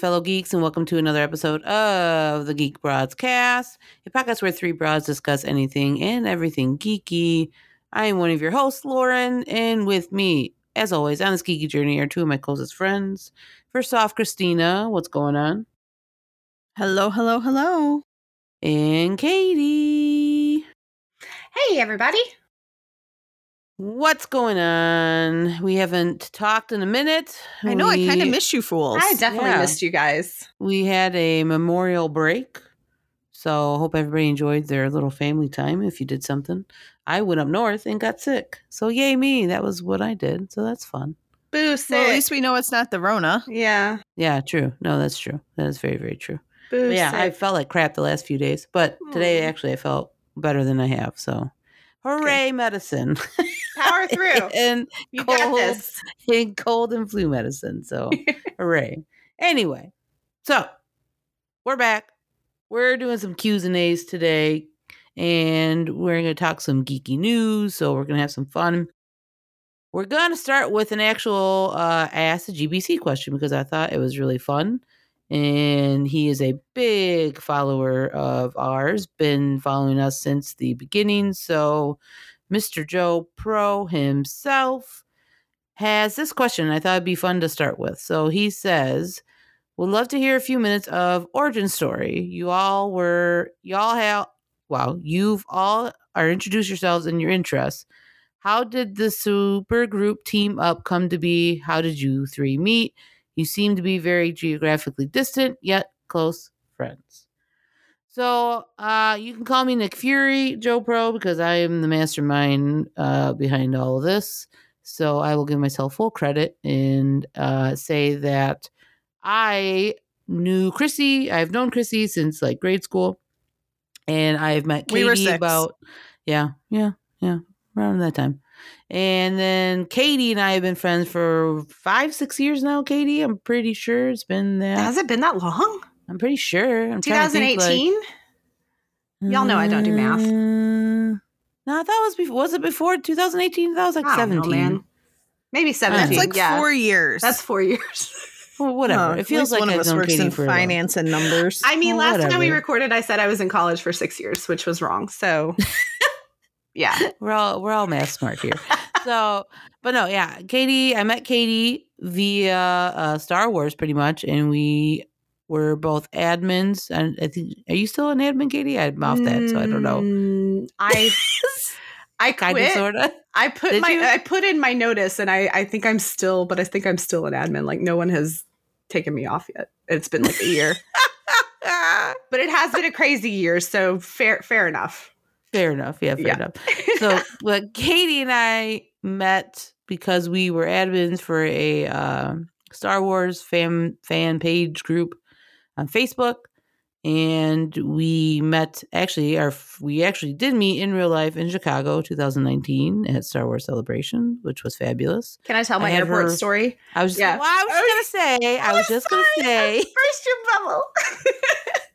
greetings, fellow geeks, and welcome to another episode of the Geek Broads Cast, a podcast where three broads discuss anything and everything geeky. I am one of your hosts, Lauren, and with me, as always, on this geeky journey are two of my closest friends. First off, Christina, what's going on? Hello, hello, hello. And Katie. Hey, everybody. What's going on? We haven't talked in a minute. I know, I kind of We- miss you fools. I definitely Yeah. missed you guys. we had a memorial break. So hope everybody enjoyed their little family time if you did something. I went up north and got sick. So yay me. That was what I did. So that's fun. Boo, sick. well, at least we know it's not the Rona. yeah. Yeah, true. No, that's true. That is very, very true. Boo, But yeah, I felt like crap the last few days. But today actually I felt better than I have. So hooray medicine. Power through. and You cold. this. and cold and flu medicine. So hooray. Anyway, so we're back. We're doing some Q's and A's today, and we're going to talk some geeky news. So we're going to have some fun. We're going to start with an actual uh, Ask the GBC question because I thought it was really fun. And he is a big follower of ours, been following us since the beginning. So, Mr. Joe Pro himself has this question I thought it'd be fun to start with. So he says, Would love to hear a few minutes of origin story. You all were y'all have wow, you've all are introduced yourselves and your interests. How did the super group team up come to be? How did you three meet? You seem to be very geographically distant, yet close friends. So uh, you can call me Nick Fury, Joe Pro, because I am the mastermind uh, behind all of this. So I will give myself full credit and uh, say that I knew Chrissy. I've known Chrissy since like grade school, and I've met Katie We about yeah, yeah, yeah, around that time. And then Katie and I have been friends for five, six years now. Katie, I'm pretty sure it's been that. Has it been that long? I'm pretty sure. I'm trying to think, like- 2018? Y'all know I don't do math. Uh, No, I thought it was before. Was it before 2018? That was like I don't know, 17. man. Maybe 17. That's like yeah. four years. That's four years. Well, whatever. Huh, it feels like one of I've us works Katie in for finance and numbers. I mean, Well, last time we recorded, I said I was in college for six years, which was wrong. So, yeah. We're all we're all math smart here. so, but no, yeah, Katie. I met Katie via uh, Star Wars, pretty much, and we were both admins. And I think, are you still an admin, Katie? I mouthed that, so I don't know. Mm, I I Kind of, sort of. I put Did my you? I put in my notice, and I I think I'm still, but I think I'm still an admin. Like no one has taken me off yet. It's been like a year, but it has been a crazy year. So fair fair enough. Fair enough. Yeah, fair Yeah. enough. So, but Katie and I met because we were admins for a uh, Star Wars fan fan page group on Facebook, and we met. Actually, our we actually did meet in real life in Chicago, 2019, at Star Wars Celebration, which was fabulous. Can I tell my had airport her- story? I was, Yeah. well, I was just gonna say, I was just gonna say, First your bubble.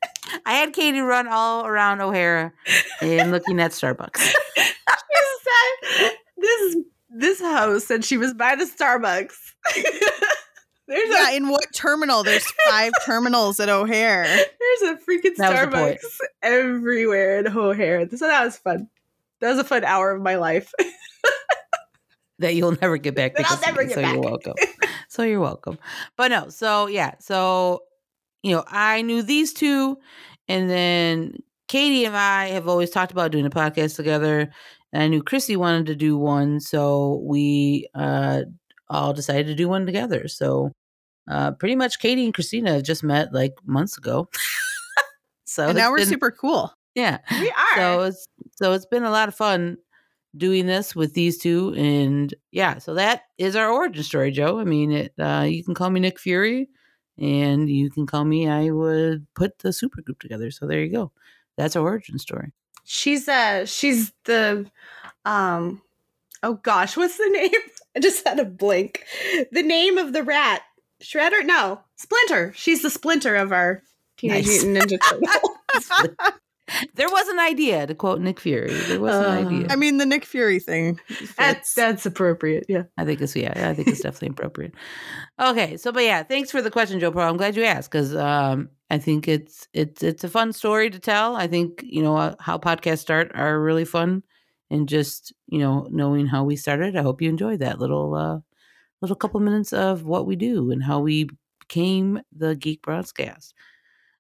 I had Katie run all around O'Hare and looking at Starbucks. she said this this host said she was by the Starbucks. There's yeah, a in what terminal? There's five terminals at O'Hare. there's a freaking That was the point. Starbucks everywhere in O'Hare. So that was fun. That was a fun hour of my life. that you'll never get back. That I'll never me, get so you're welcome. so you're welcome. But no, so yeah, so you know, I knew these two, and then Katie and I have always talked about doing a podcast together. And I knew Chrissy wanted to do one, so we uh all decided to do one together. So uh pretty much Katie and Christina just met like months ago. so and now we're been- super cool. yeah. We are. So it's so it's been a lot of fun doing this with these two, and yeah, so that is our origin story, Joe. I mean, it. Uh, you can call me Nick Fury, and you can call me. I would put the super group together. So there you go. That's our origin story. she's uh she's the um oh gosh, what's the name? I just had a blink. The name of the rat. Shredder? No. Splinter. She's the splinter of our Teenage Nice. Mutant Ninja Turtle. there was an idea to quote Nick Fury. There was an Uh, idea. I mean, the Nick Fury thing. That's that's appropriate. Yeah. I think it's yeah, I think it's definitely appropriate. Okay, so but yeah, thanks for the question, Joe Pro. I'm glad you asked because um, I think it's it's it's a fun story to tell. I think you know uh, how podcasts start are really fun, and just you know knowing how we started. I hope you enjoyed that little uh, little couple minutes of what we do and how we became the Geek Broadcast.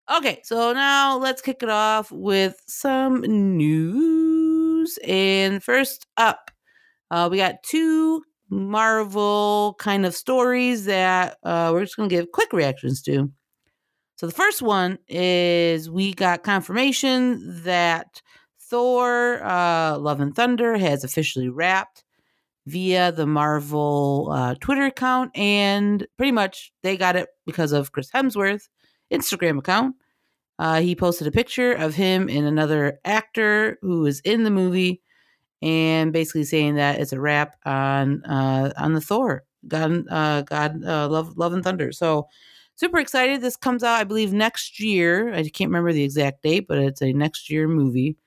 Okay, so now let's kick it off with some news. And first up, uh, we got two Marvel kind of stories that uh, we're just going to give quick reactions to. So the first one is we got confirmation that Thor uh, Love and Thunder has officially wrapped via the Marvel uh, Twitter account. And pretty much they got it because of Chris Hemsworth Instagram account. Uh, he posted a picture of him and another actor who is in the movie and basically saying that it's a wrap on uh, on the Thor God uh, God uh, Love Love and Thunder. So super excited. This comes out, I believe, next year. I can't remember the exact date, but it's a next year movie.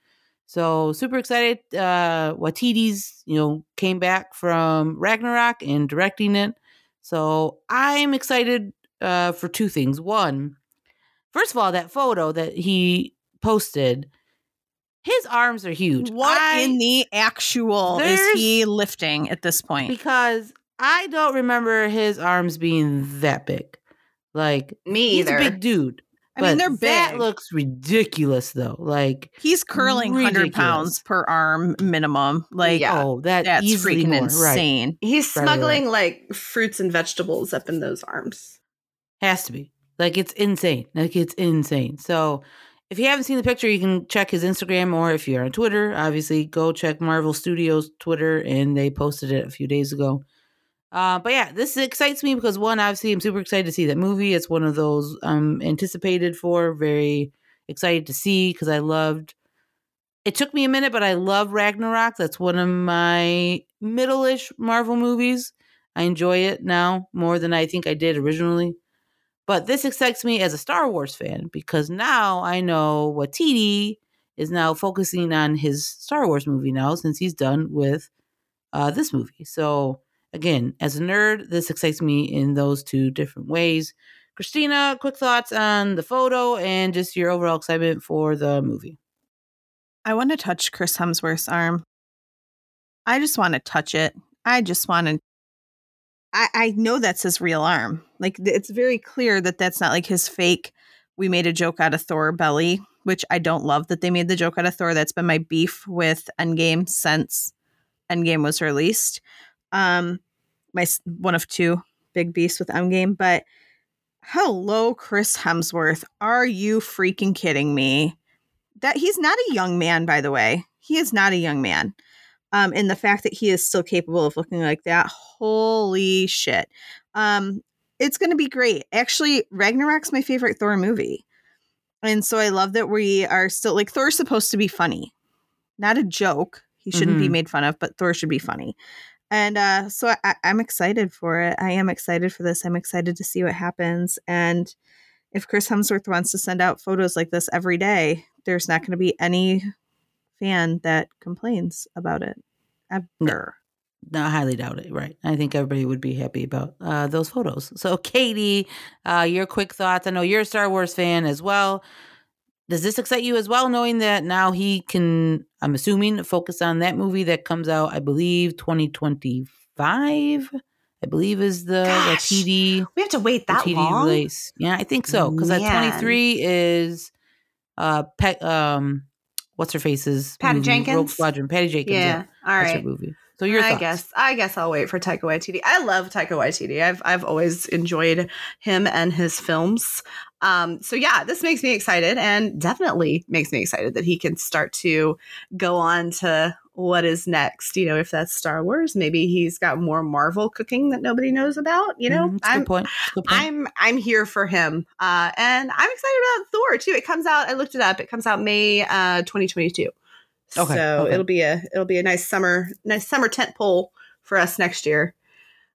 So super excited. Uh, Waititi's you know came back from Ragnarok and directing it. So I'm excited uh, for two things. One, first of all, that photo that he posted. His arms are huge. What I- in the actual is he lifting at this point? because I don't remember his arms being that big. Like Me he's either. a big dude. I mean, but they're big. That looks ridiculous though. Like He's curling 100 pounds per arm minimum. Like, Yeah, oh, that that's easily freaking more. Right. insane. He's Right, right, right. smuggling like fruits and vegetables up in those arms. Has to be. Like it's insane. Like it's insane. So if you haven't seen the picture, you can check his Instagram or if you're on Twitter, obviously go check Marvel Studios Twitter and they posted it a few days ago. Uh, but yeah, this excites me because one, obviously, I'm super excited to see that movie. It's one of those I'm anticipated for, very excited to see because I loved. It took me a minute, but I love Ragnarok. That's one of my middle-ish Marvel movies. I enjoy it now more than I think I did originally. But this excites me as a Star Wars fan because now I know what TD is now focusing on his Star Wars movie now since he's done with uh, this movie. So again, as a nerd, this excites me in those two different ways. Christina, quick thoughts on the photo and just your overall excitement for the movie. I want to touch Chris Hemsworth's arm. I just want to touch it. I just want to. I, I know that's his real arm. Like it's very clear that that's not like his fake. We made a joke out of Thor belly, which I don't love that they made the joke out of Thor. That's been my beef with Endgame since Endgame was released. Um, my one of two big beefs with Endgame, but hello, Chris Hemsworth, are you freaking kidding me? that he's not a young man by the way he is not a young man um and the fact that he is still capable of looking like that holy shit. Um it's gonna be great. Actually ragnarok's my favorite thor movie. And so i love that we are still like thor's supposed to be funny. Not a joke. He shouldn't be Mhm. made fun of but thor should be funny. And uh so I, i'm excited for it. I am excited for this. I'm excited to see what happens. And if Chris Hemsworth wants to send out photos like this every day, there's not going to be any fan that complains about it ever. No, I highly doubt it. Right. I think everybody would be happy about uh, those photos. So, Katie, uh, your quick thoughts. I know you're a Star Wars fan as well. Does this excite you as well, knowing that now he can, I'm assuming, focus on that movie that comes out, I believe, 2025? I believe is the, the Gosh, TD. We have to wait that TD long. release. Yeah, I think so. Because that 23 is uh Pet um what's her face's Patty movie, Rogue Jenkins? Squadron. Patty Jenkins. Yeah. All That's her movie. So your I thoughts. guess I guess I'll wait for Taika Waititi. I love Taika Waititi. I've I've always enjoyed him and his films. Um, so yeah, this makes me excited, and definitely makes me excited that he can start to go on to what is next. You know, if that's Star Wars, maybe he's got more Marvel cooking that nobody knows about. You know, a I'm good point. Good point. I'm I'm here for him, uh, and I'm excited about Thor too. It comes out. I looked it up. It comes out May uh, 2022. Okay, so okay. it'll be a it'll be a nice summer nice summer tent pole for us next year.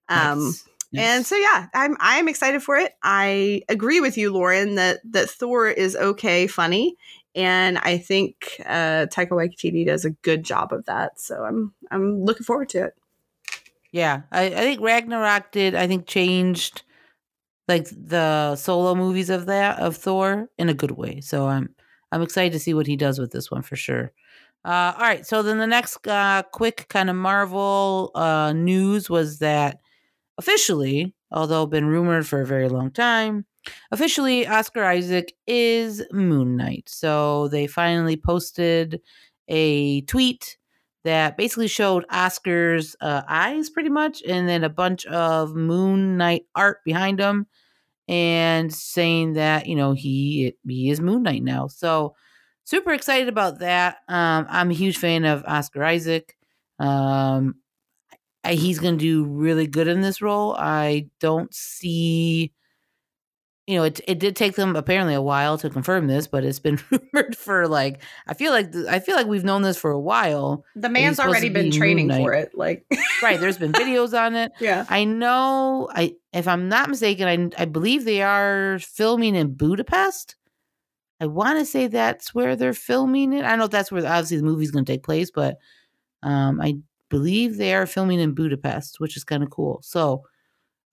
Um, Nice. and so yeah, I'm I'm excited for it. I agree with you, Lauren, that that Thor is okay, funny. And I think uh, Taika Waititi does a good job of that. So I'm I'm looking forward to it. Yeah, I, I think Ragnarok did. I think changed like the solo movies of that of Thor in a good way. So I'm I'm excited to see what he does with this one for sure. Uh, all right, so then the next uh, quick kind of Marvel uh, news was that officially, although been rumored for a very long time, officially Oscar Isaac is Moon Knight. So they finally posted a tweet that basically showed Oscar's uh, eyes pretty much, and then a bunch of Moon Knight art behind him, and saying that you know he he is Moon Knight now. So super excited about that. Um, I'm a huge fan of Oscar Isaac. Um, he's going to do really good in this role. I don't see, you know, it it did take them apparently a while to confirm this, but it's been rumored for like I feel like th- I feel like we've known this for a while. The man's already been be training for it. Like, Right, there's been videos on it. yeah. I know. I if I'm not mistaken, I I believe they are filming in Budapest. I want to say that's where they're filming it. I don't know if that's where obviously the movie's going to take place, but um, I believe they are filming in Budapest, which is kind of cool. So,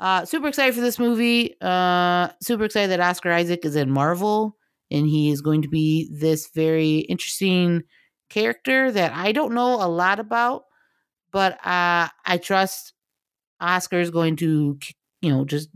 uh, super excited for this movie. Uh, super excited that Oscar Isaac is in Marvel, and he is going to be this very interesting character that I don't know a lot about, but uh, I trust Oscar is going to, you know, just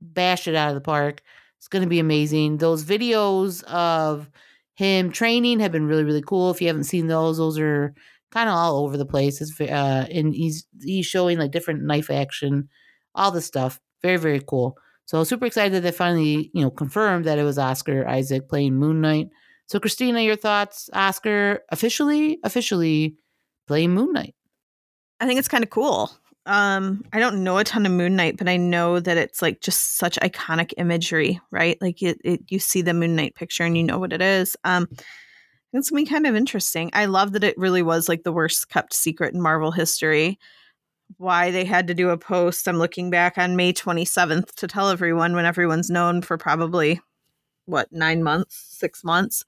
bash it out of the park. It's going to be amazing. Those videos of him training have been really, really cool. If you haven't seen those, those are kind of all over the place. It's, uh, and he's he's showing like different knife action, all this stuff. Very, very cool. So super excited that they finally, you know, confirmed that it was Oscar Isaac playing Moon Knight. So Christina, your thoughts? Oscar officially, officially playing Moon Knight. I think it's kind of cool. Um, I don't know a ton of Moon Knight, but I know that it's like just such iconic imagery, right? Like it, it you see the Moon Knight picture and you know what it is. Um, it's gonna be kind of interesting. I love that it really was like the worst kept secret in Marvel history. Why they had to do a post. I'm looking back on May 27th to tell everyone when everyone's known for probably what nine months, six months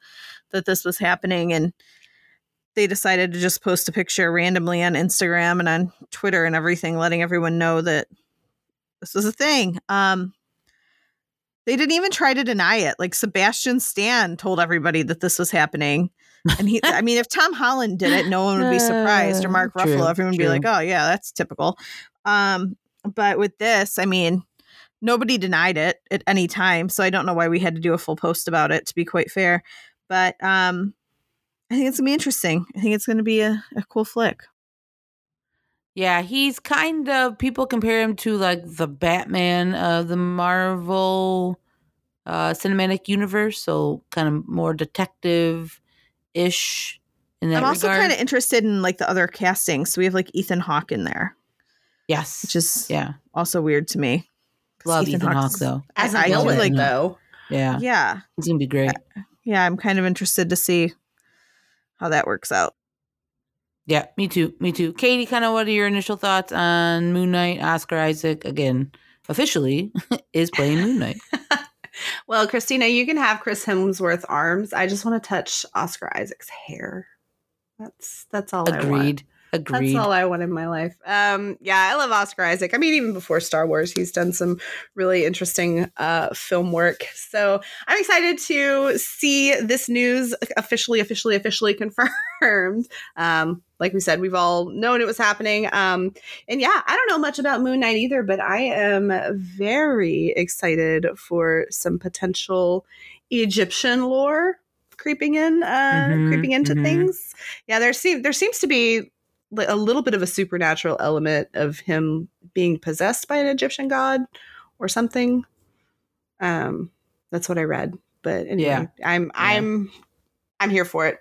that this was happening, and they decided to just post a picture randomly on Instagram and on Twitter and everything, letting everyone know that this was a thing. Um, they didn't even try to deny it. Like Sebastian Stan told everybody that this was happening. And he, I mean, if Tom Holland did it, no one would be surprised, or Mark true, Ruffalo, everyone would be like, oh, yeah, that's typical. Um, but with this, I mean, nobody denied it at any time. So I don't know why we had to do a full post about it, to be quite fair. But um, I think it's going to be interesting. I think it's going to be a, a cool flick. Yeah, he's kind of people compare him to like the Batman of the Marvel uh cinematic universe, so kind of more detective ish in that I'm also kind of interested in like the other castings. So we have like Ethan Hawke in there, yes. which is yeah. also weird to me. Love Ethan, Hawke though. As I a do villain, like- though. Yeah. Yeah, He's gonna be great. yeah. I'm kind of interested to see how that works out. Yeah, me too. Me too. Katie, kind of what are your initial thoughts on Moon Knight? Oscar Isaac again officially is playing Moon Knight. Well, Christina, you can have Chris Hemsworth's arms. I just want to touch Oscar Isaac's hair. That's that's all I. Agreed. Agreed. That's all I want in my life. Um, yeah, I love Oscar Isaac. I mean, even before Star Wars, he's done some really interesting uh, film work. So I'm excited to see this news officially, officially, officially confirmed. Um, like we said, we've all known it was happening. Um, and yeah, I don't know much about Moon Knight either, but I am very excited for some potential Egyptian lore creeping in, uh, Mhm, creeping into mhm. things. Yeah, there seems there seems to be a little bit of a supernatural element of him being possessed by an Egyptian god or something. Um, that's what I read. But anyway, Yeah. I'm I'm I'm here for it.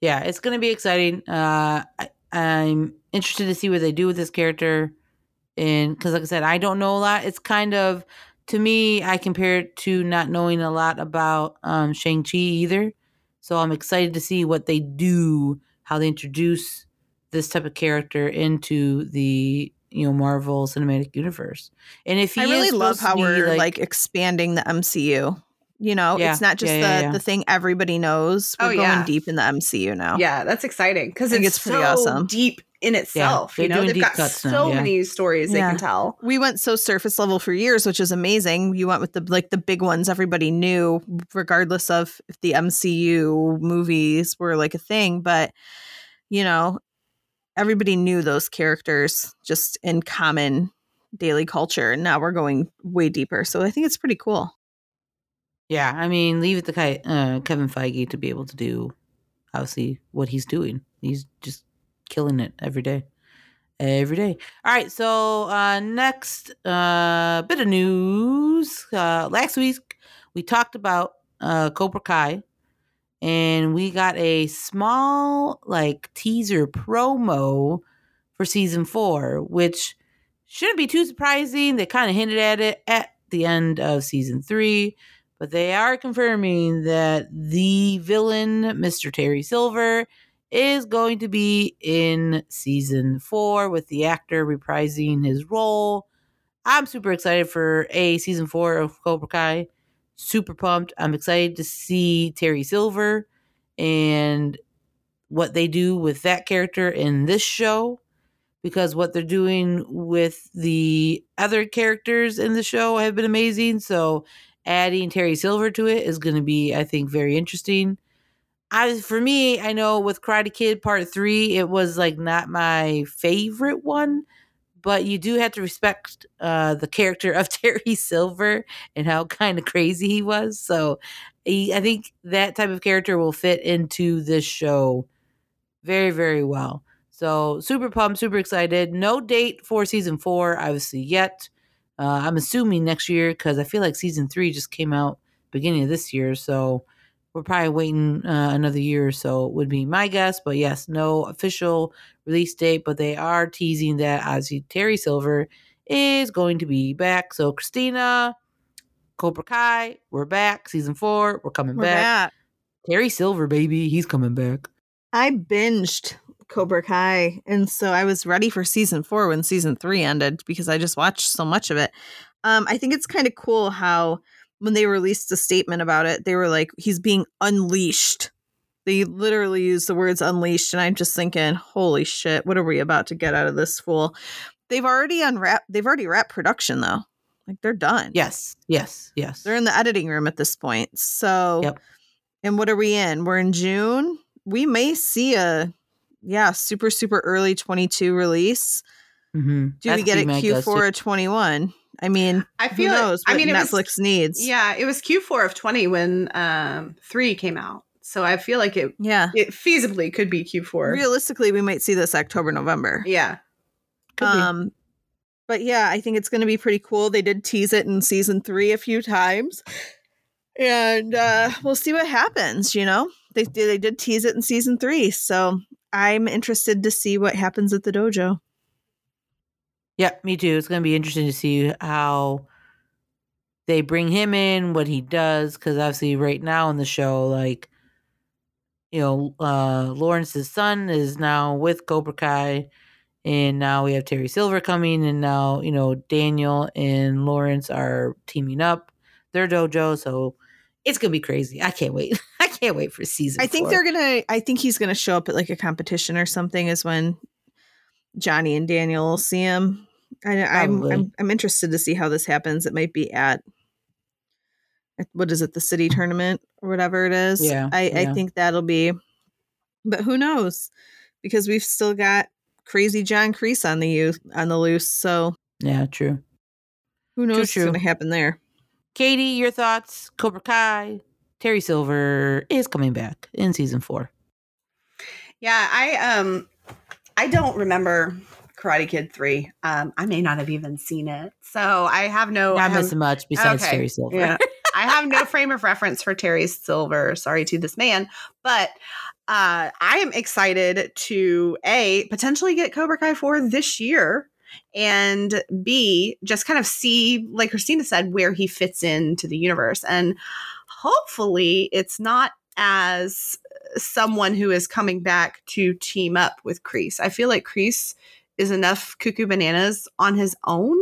yeah, it's going to be exciting. Uh, I, I'm interested to see what they do with this character, and because, like I said, I don't know a lot. It's kind of to me, I compare it to not knowing a lot about um, Shang Chi either. So I'm excited to see what they do, how they introduce this type of character into the you know Marvel Cinematic Universe, and if he I really is love how we're like, expanding the MCU. You know, Yeah, it's not just yeah, the yeah, yeah. the thing everybody knows. Oh, we're Oh, going yeah. deep in the MCU now. Yeah, that's exciting because I think it's, it's pretty so awesome. deep in itself. they're you know, they've got so now, yeah. many stories they can tell. we went so surface level for years, which is amazing. You went with the like the big ones everybody knew, regardless of if the MCU movies were like a thing. But you know, everybody knew those characters just in common daily culture, and now we're going way deeper. So I think it's pretty cool. Yeah, I mean, leave it to Ki- uh, Kevin Feige to be able to do, obviously, what he's doing. He's just killing it every day. Every day. All right, so uh, next uh, bit of news. Uh, last week, we talked about uh, Cobra Kai, and we got a small, like, teaser promo for season four, which shouldn't be too surprising. They kind of hinted at it at the end of season three but they are confirming that the villain, Mr. Terry Silver, is going to be in season four with the actor reprising his role. I'm super excited for a season four of Cobra Kai. Super pumped. I'm excited to see Terry Silver and what they do with that character in this show because what they're doing with the other characters in the show have been amazing. So adding Terry Silver to it is going to be, I think, very interesting. I, for me, I know with Karate Kid Part Three, it was like not my favorite one, but you do have to respect uh, the character of Terry Silver and how kind of crazy he was. So, he, I think that type of character will fit into this show very, very well. So, super pumped, super excited. No date for season four, obviously, yet. Uh, I'm assuming next year because I feel like season three just came out beginning of this year, so we're probably waiting uh, another year or so. Would be my guess, but yes, no official release date. But they are teasing that Ozzy Terry Silver is going to be back. So Christina, Cobra Kai, we're back. Season four, we're coming We're back. back. Terry Silver, baby, he's coming back. I binged Cobra Kai, and so I was ready for season four when season three ended because I just watched so much of it. Um, I think it's kind of cool how when they released a statement about it, they were like, "He's being unleashed." They literally used the words "unleashed," and I'm just thinking, "Holy shit! What are we about to get out of this fool?" They've already unwrapped. They've already wrapped production though. Like they're done. Yes, yes, yes. They're in the editing room at this point. So, Yep. and what are we in? We're in June. We may see a, yeah, super, super early 22 release. mm-hmm. Do we get it Q4 of 21? I mean, I who feel. it- knows I mean, Netflix was, needs. yeah, it was Q4 of 20 when um three came out. So I feel like it Yeah. it feasibly could be Q4. Realistically, we might see this October, November. Yeah. Could be. Um, but yeah, I think it's going to be pretty cool. They did tease it in season three a few times, and uh, we'll see what happens. You know, they they did tease it in season three, so I'm interested to see what happens at the dojo. Yeah, me too. It's going to be interesting to see how they bring him in, what he does, because obviously, right now in the show, like, you know, uh, Lawrence's son is now with Cobra Kai, and now we have Terry Silver coming, and now, you know, Daniel and Lawrence are teaming up their dojo. So it's going to be crazy. I can't wait. I can't wait for season I think four. they're gonna. I think he's gonna show up at like a competition or something. Is when Johnny and Daniel will see him. I, I'm, I'm I'm interested to see how this happens. It might be at, at what is it, the city tournament or whatever it is. Yeah, I, I think that'll be. But who knows? Because we've still got crazy John Kreese on the youth on the loose. So Yeah, true. who knows what's true. going to happen there? Katie, your thoughts? Cobra Kai, Terry Silver is coming back in season four. Yeah, I um I don't remember Karate Kid 3. Um I may not have even seen it. So I have no Not have, much besides Okay. Terry Silver. Yeah. I have no frame of reference for Terry Silver. Sorry to this man, but uh, I am excited to a potentially get Cobra Kai 4 this year and b just kind of see like Christina said where he fits into the universe and hopefully it's not as someone who is coming back to team up with Kreese. I feel like Kreese is enough cuckoo bananas on his own.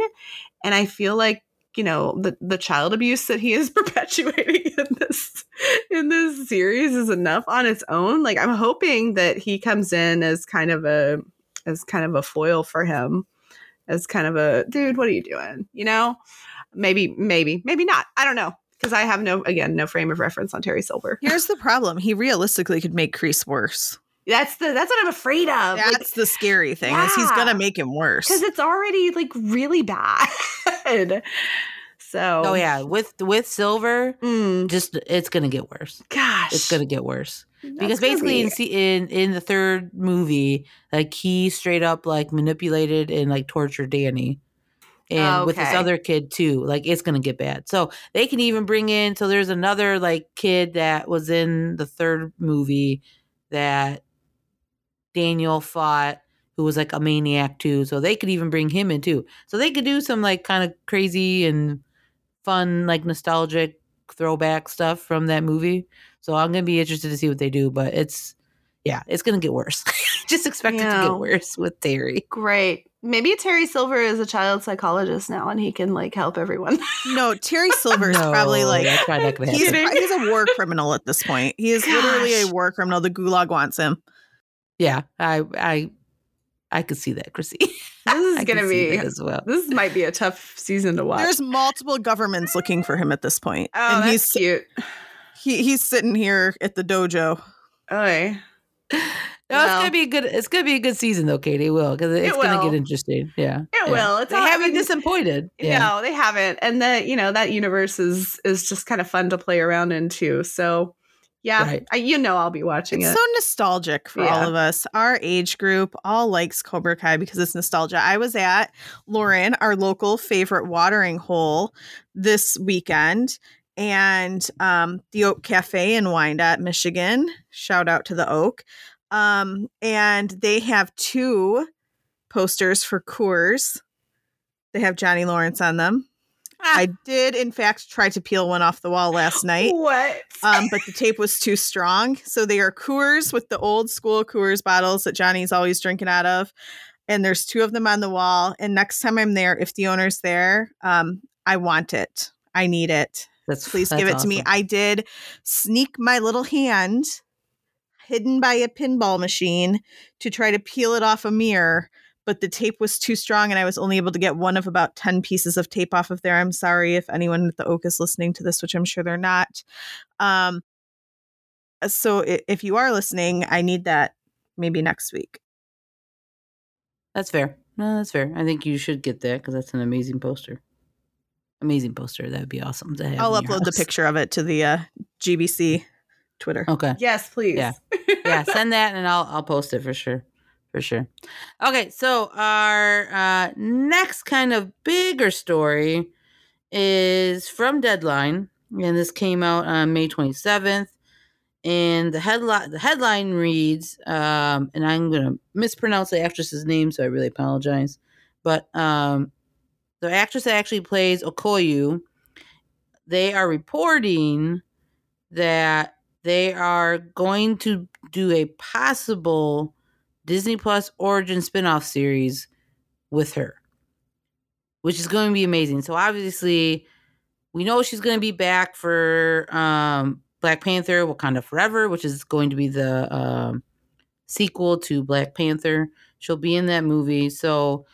And I feel like you know the the child abuse that he is perpetuating in this in this series is enough on its own. Like i'm hoping that he comes in as kind of a as kind of a foil for him as kind of a dude what are you doing? You know? Maybe maybe maybe not. I don't know. Because i have no again no frame of reference on terry silver. Here's the problem. He realistically could make Kreese worse. That's the that's what i'm afraid of like, That's the scary thing is he's gonna make him worse. because it's already like really bad so Oh yeah, with with Silver, Mm, just it's gonna get worse. gosh It's gonna get worse because That's gonna basically in be- se- in in the third movie, like he straight up like manipulated and like tortured Danny, and with this other kid too. Like it's gonna get bad. So they can even bring in. So there's another like kid that was in the third movie that Daniel fought. Who was like a maniac too? So they could even bring him in too. So they could do some like kind of crazy and fun, like nostalgic throwback stuff from that movie. So I'm gonna be interested to see what they do, but it's yeah, it's gonna get worse. Just expect it to get worse with Terry. great maybe terry silver is a child psychologist now and he can like help everyone no, Terry Silver is probably like that's probably not he's, he's a war criminal at this point. He is literally a war criminal. The gulag wants him. Yeah, I I I could see that, Chrissy. this is gonna be as well. this might be a tough season to watch There's multiple governments looking for him at this point. oh and that's he's cute he, he's sitting here at the dojo. oh No, it's gonna be a good. It's gonna be a good season though, Katie. It will because it's It gonna get interesting. Yeah, It yeah. will. It's they all- haven't mean, disappointed. Yeah, No, they haven't. And that, you know, that universe is is just kind of fun to play around in too. So yeah, Right. I, you know I'll be watching it. It's it. so nostalgic for all of us. Our age group all likes Cobra Kai because it's nostalgia. I was at Lauren, our local favorite watering hole, this weekend, and um, the Oak Cafe in Wyandotte, Michigan. Shout out to the Oak. Um, and they have two posters for Coors. They have Johnny Lawrence on them. I did, in fact, try to peel one off the wall last night What? um, but the tape was too strong. So they are Coors with the old school Coors bottles that Johnny's always drinking out of. And there's two of them on the wall. And next time I'm there, if the owner's there, um, I want it. I need it. that's Please that's give it to me. I did sneak my little hand hidden by a pinball machine to try to peel it off a mirror, but the tape was too strong and I was only able to get one of about 10 pieces of tape off of there. I'm sorry if anyone at the Oak is listening to this, which I'm sure they're not. Um, so if you are listening, I need that maybe next week. That's fair. No, that's fair. I think you should get that because that's an amazing poster. Amazing poster. That'd be awesome to have. I'll in your upload the picture of it to the uh, GBC Twitter. Okay. Yes, please. Yeah. yeah, send that and I'll I'll post it for sure. For sure. Okay, so our uh next kind of bigger story is from Deadline. And this came out on May 27th. And the headline the headline reads, um, and I'm gonna mispronounce the actress's name, so I really apologize. But um the actress that actually plays Okoye, they are reporting that they are going to do a possible Disney Plus origin spin-off series with her. Which is going to be amazing. So obviously we know she's going to be back for um Black Panther Wakanda Forever, which is going to be the um sequel to Black Panther. She'll be in that movie. So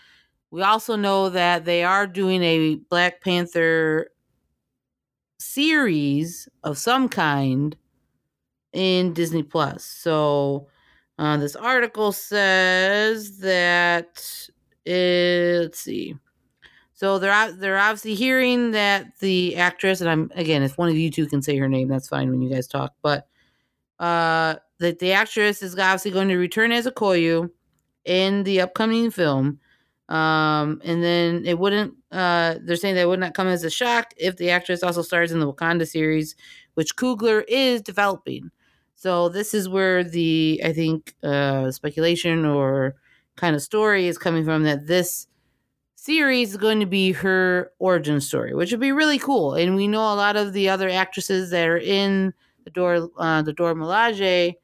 we also know that they are doing a Black Panther series of some kind in Disney Plus. So uh, this article says that uh, let's see. So they're they're obviously hearing that the actress, and I'm again, if one of you two can say her name, that's fine when you guys talk. But uh, that the actress is obviously going to return as Okoye in the upcoming film. Um, and then it wouldn't. Uh, they're saying that it would not come as a shock if the actress also stars in the Wakanda series, which Coogler is developing. So this is where the I think uh, speculation or kind of story is coming from that this series is going to be her origin story, which would be really cool. And we know a lot of the other actresses that are in the Dora, uh, the Dora Milaje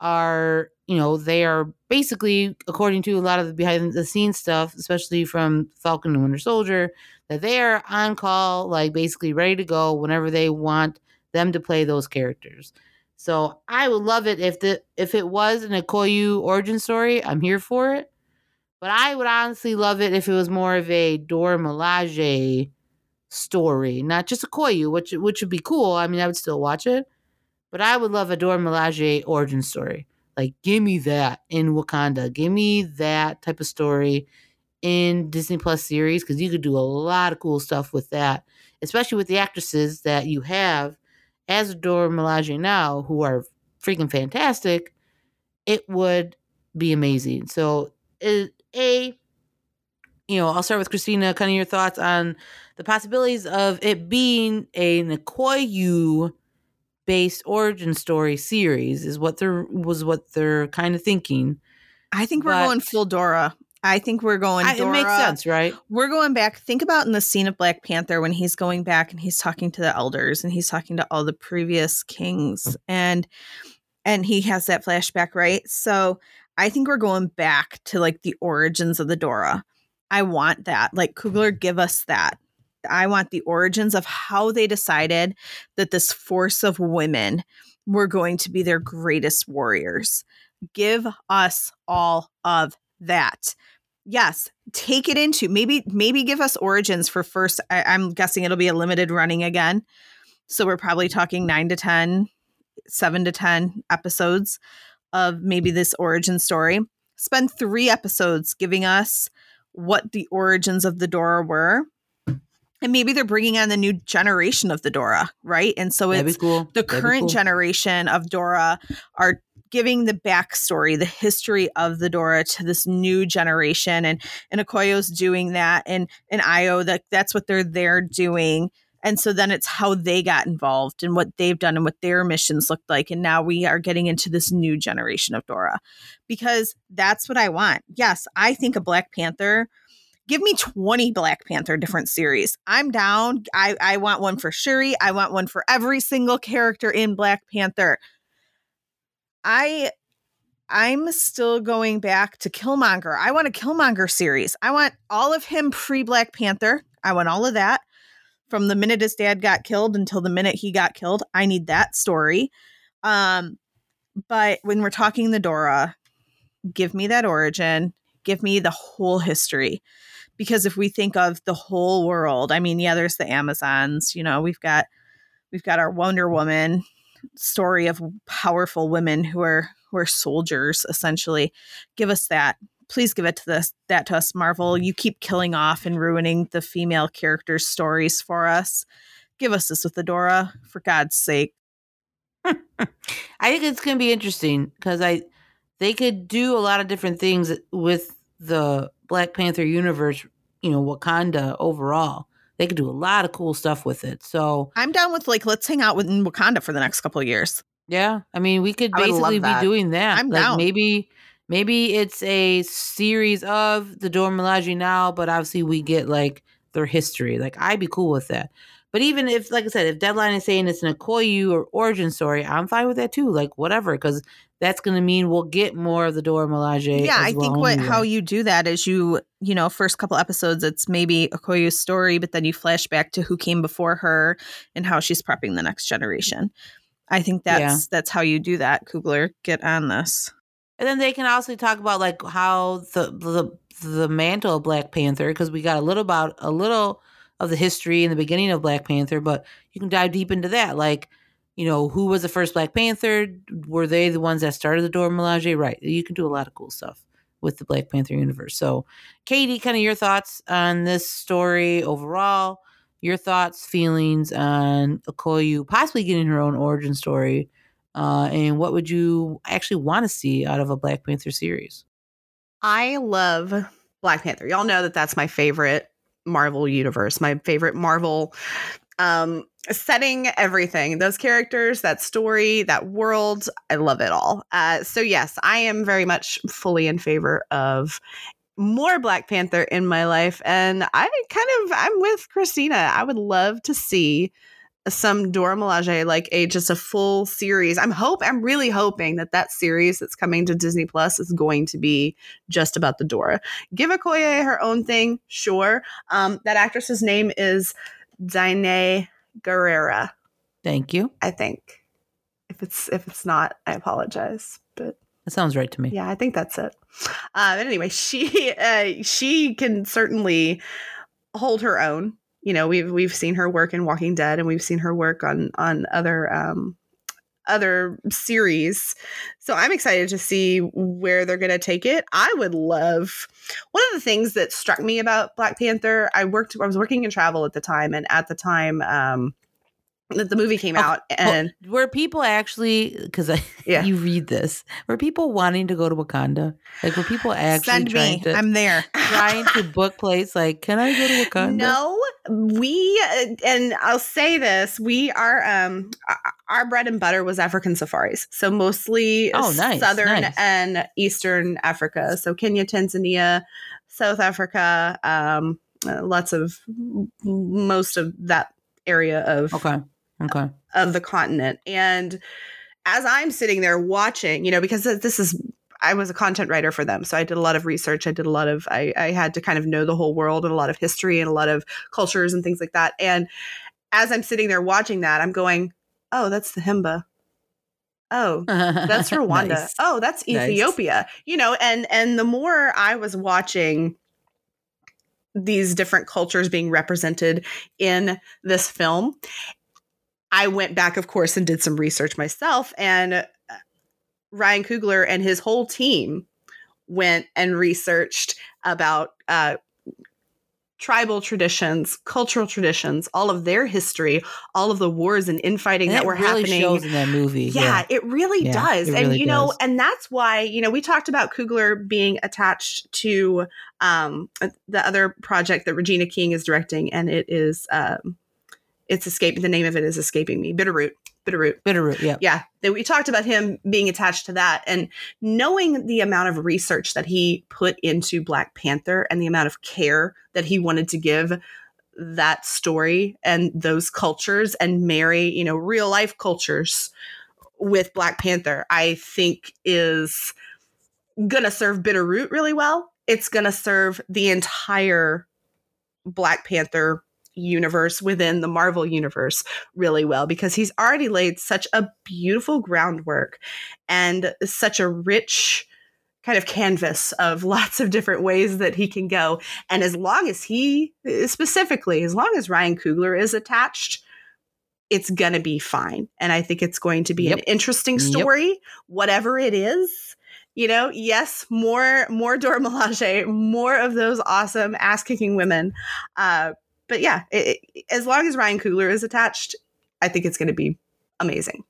are you know, they are basically, according to a lot of the behind the scenes stuff, especially from Falcon and Winter Soldier, that they are on call, like basically ready to go whenever they want them to play those characters. So I would love it if the if it was an Okoye origin story. I'm here for it. But I would honestly love it if it was more of a Dora Milaje story, not just Okoye, which which would be cool. I mean, I would still watch it, but I would love a Dora Milaje origin story. Like, give me that in Wakanda. Give me that type of story in Disney Plus series because you could do a lot of cool stuff with that, especially with the actresses that you have as Dora Milaje now, who are freaking fantastic. It would be amazing. So, it, a you know, I'll start with Christina. Kind of your thoughts on the possibilities of it being a Okoye based origin story series is what they're was what they're kind of thinking. I think we're But- going full Dora. I think we're going I, it makes sense, right? We're going back. Think about in the scene of Black Panther when he's going back and he's talking to the elders and he's talking to all the previous kings mm. and and he has that flashback, right? So I think we're going back to like the origins of the Dora. I want that. Like Coogler, give us that. I want the origins of how they decided that this force of women were going to be their greatest warriors. Give us all of that. Yes, take it into maybe maybe give us origins for first. I, I'm guessing it'll be a limited running again. So we're probably talking nine to ten seven to 10 episodes of maybe this origin story. Spend three episodes giving us what the origins of the Dora were. And maybe they're bringing on the new generation of the Dora, right? And so That'd it's cool. the That'd current cool. generation of Dora are giving the backstory, the history of the Dora to this new generation, and and Okoye's doing that, and and Io that that's what they're there doing, and so then it's how they got involved and what they've done and what their missions looked like, and now we are getting into this new generation of Dora, because that's what I want. Yes, I think a Black Panther. Give me 20 Black Panther different series. I'm down. I, I want one for Shuri. I want one for every single character in Black Panther. I I'm still going back to Killmonger. I want a Killmonger series. I want all of him pre Black Panther. I want all of that from the minute his dad got killed until the minute he got killed. I need that story. Um but when we're talking the Dora, give me that origin, give me the whole history. Because if we think of the whole world, I mean, yeah, there's the Amazons, you know, we've got we've got our Wonder Woman story of powerful women who are who are soldiers essentially. Give us that. Please give it to this that to us, Marvel. You keep killing off and ruining the female characters' stories for us. Give us this with Adora, for God's sake. I think it's going to be interesting because I they could do a lot of different things with the Black Panther universe. You know, Wakanda overall. They could do a lot of cool stuff with it. So I'm down with like let's hang out with in Wakanda for the next couple of years. yeah, I mean, we could basically be doing that. I'm like down. maybe maybe it's a series of the Dora Milaje now, but obviously we get like their history. Like I'd be cool with that. But even if, like I said, if Deadline is saying it's an Okoye or origin story, I'm fine with that too. Like whatever, because that's going to mean we'll get more of the Dora Milaje. yeah, I think what anyway. how you do that is you you know first couple episodes it's maybe Okoye's story, but then you flash back to who came before her and how she's prepping the next generation. I think that's Yeah. that's how you do that. Coogler, get on this. And then they can also talk about like how the the the mantle of Black Panther because we got a little about a little of the history in the beginning of Black Panther, but you can dive deep into that. Like, you know, who was the first Black Panther? Were they the ones that started the Dora Milaje? Right. You can do a lot of cool stuff with the Black Panther universe. So, Katie, kind of your thoughts on this story overall? Your thoughts, feelings on Okoye possibly getting her own origin story uh, and what would you actually want to see out of a Black Panther series? I love Black Panther. Y'all know that that's my favorite Marvel universe, my favorite Marvel um setting everything those characters that story that world i love it all. Uh so yes i am very much fully in favor of more black panther in my life and i kind of i'm with christina. I would love to see some Dora Milaje, like a just a full series. I'm hope I'm really hoping that that series that's coming to Disney Plus is going to be just about the Dora. Give Okoye her own thing, sure. Um, that actress's name is Danai Gurira. Thank you. I think. If it's if it's not, I apologize. But That sounds right to me. yeah, I think that's it. Uh, but anyway, she uh, she can certainly hold her own. You know, we've we've seen her work in Walking Dead, and we've seen her work on on other um, other series. So I'm excited to see where they're going to take it. I would love. One of the things that struck me about Black Panther, I worked. I was working in travel at the time, and at the time. Um, that the movie came Oh, out and Were people actually because Yeah. you read this? Were people wanting to go to Wakanda? Like were people actually Send trying me. to I'm there. trying to book place? Like, can I go to Wakanda? No, we uh, and I'll say this: we are um our- our bread and butter was African safaris, so mostly Oh, nice, southern nice. and eastern Africa. So Kenya, Tanzania, South Africa, um, uh, lots of most of that area of Okay. Okay. of the continent. And as I'm sitting there watching, you know, because this is I was a content writer for them. So I did a lot of research. I did a lot of I, I had to kind of know the whole world and a lot of history and a lot of cultures and things like that. And as I'm sitting there watching that, I'm going, Oh, that's the Himba. Oh, that's Rwanda. Nice. Oh, that's Nice. Ethiopia. You know, and and the more I was watching these different cultures being represented in this film, I went back, of course, and did some research myself. And uh, Ryan Coogler and his whole team went and researched about uh, tribal traditions, cultural traditions, all of their history, all of the wars and infighting And that it were really happening shows in that movie. yeah, it really Yeah, does. it and really you know, and that's why, you know, we talked about Coogler being attached to um the other project that Regina King is directing and it is um it's escaping the name of it is escaping me. Bitterroot. Bitterroot. Bitterroot. Yeah. Yeah, that we talked about him being attached to that and knowing the amount of research that he put into Black Panther and the amount of care that he wanted to give that story and those cultures and marry, you know, real life cultures with Black Panther, I think is going to serve Bitterroot really well. It's going to serve the entire Black Panther universe within the Marvel universe really well because he's already laid such a beautiful groundwork and such a rich kind of canvas of lots of different ways that he can go. And as long as he, specifically, as long as Ryan Coogler is attached, it's going to be fine. And I think it's going to be an Yep. interesting Yep. story, whatever it is. You know, yes, more more Dora Milaje, more of those awesome ass kicking women. Uh, but yeah, it, it- as long as Ryan Coogler is attached, I think it's going to be amazing.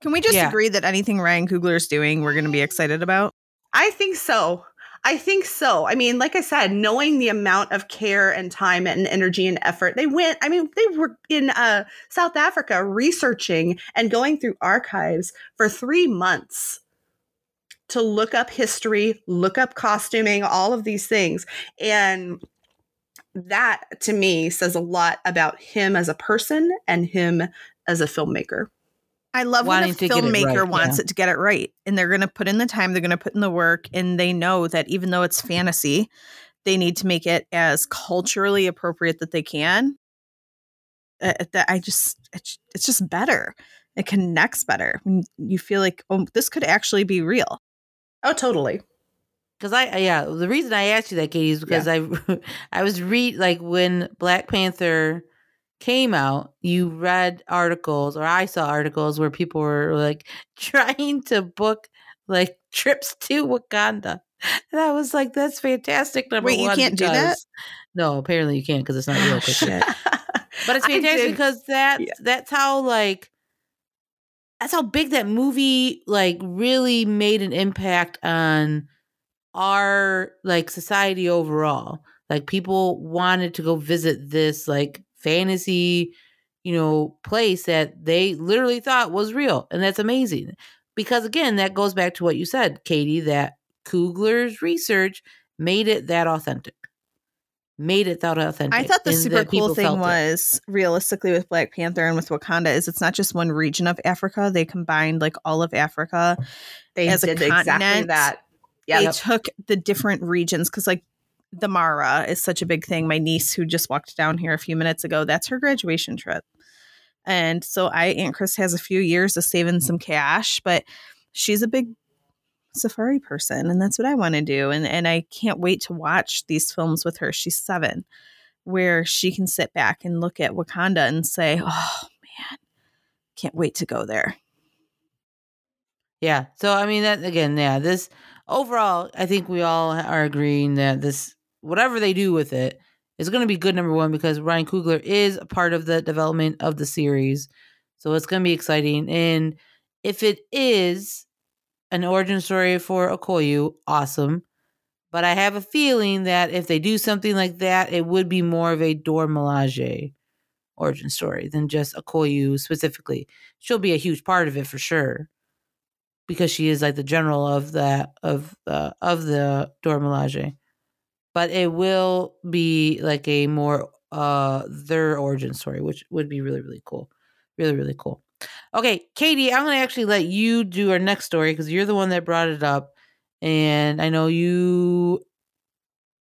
Can we just Yeah. agree that anything Ryan Coogler is doing, we're going to be excited about? I think so. I think so. I mean, like I said, knowing the amount of care and time and energy and effort they went. I mean, they were in uh, South Africa researching and going through archives for three months to look up history, look up costuming, all of these things. And that to me says a lot about him as a person and him as a filmmaker. I love when a Wanting it filmmaker right, wants yeah. it to get it right. And they're going to put in the time, they're going to put in the work, and they know that even though it's fantasy, they need to make it as culturally appropriate that they can. Uh, that I just, it's, it's just better. It connects better. You feel like, oh, this could actually be real. Oh, totally. Because I, I- yeah, the reason I asked you that, Katie, is because I, I was read like when Black Panther came out, you read articles or I saw articles where people were like trying to book like trips to Wakanda, and I was like, that's fantastic. Number Wait, you can't do that? No, apparently you can't because it's not oh, real. Oh, quick. shit. But it's fantastic because that yeah. that's how like that's how big that movie like really made an impact on our like society overall. Like people wanted to go visit this like fantasy, you know, place that they literally thought was real. And that's amazing. Because again, that goes back to what you said, Katie, that Coogler's research made it that authentic. made it that authentic. I thought the super that cool thing felt it. was realistically with Black Panther and with Wakanda is it's not just one region of Africa. They combined like all of Africa. They as a did exactly continent, that. Yeah, They took the different regions because like the Mara is such a big thing. My niece who just walked down here a few minutes ago, that's her graduation trip. And so I Aunt Chris has a few years of saving some cash, but she's a big safari person and that's what I want to do. And and I can't wait to watch these films with her. She's seven, where she can sit back and look at Wakanda and say, Oh man, can't wait to go there. Yeah. So I mean that again, yeah, this overall, I think we all are agreeing that this whatever they do with it is going to be good number 1 because Ryan Coogler is a part of the development of the series. So it's going to be exciting and if it is an origin story for Okoye, awesome. But I have a feeling that if they do something like that, it would be more of a Dora Milaje origin story than just Okoye specifically. She'll be a huge part of it for sure because she is like the general of that of uh, of the Dora Milaje. But it will be like a more uh their origin story, which would be really really cool, really really cool. Okay, Katie, I'm gonna actually let you do our next story because you're the one that brought it up, and I know you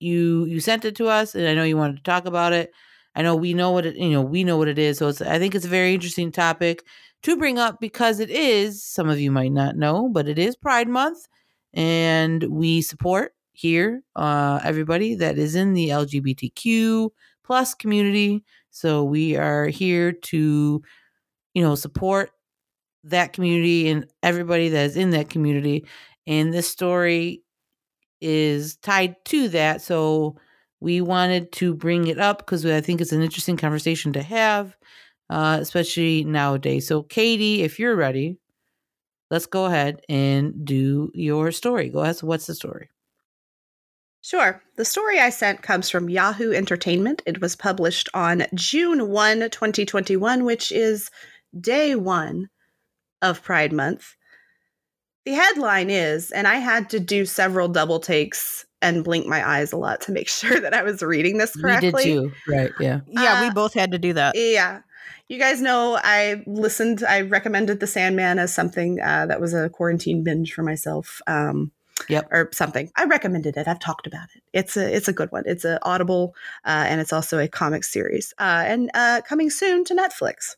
you you sent it to us, and I know you wanted to talk about it. I know we know what it you know we know what it is, so it's I think it's a very interesting topic to bring up because it is, some of you might not know, but it is Pride Month and we support here uh, everybody that is in the LGBTQ plus community. So we are here to, you know, support that community and everybody that is in that community. And this story is tied to that. So we wanted to bring it up because I think it's an interesting conversation to have uh, especially nowadays. So, Katie, if you're ready, let's go ahead and do your story. Go ahead. So, what's the story? Sure. The story I sent comes from Yahoo Entertainment. It was published on June 1, 2021, which is day one of Pride Month. The headline is, and I had to do several double takes and blink my eyes a lot to make sure that I was reading this correctly. We did too, right? Yeah. Yeah, we Uh, both had to do that. Yeah. You guys know I listened, I recommended The Sandman as something uh, that was a quarantine binge for myself. Um, Yep. Or something. I recommended it. I've talked about it. It's a it's a good one. It's an Audible uh, and it's also a comic series. Uh, and uh, coming soon to Netflix.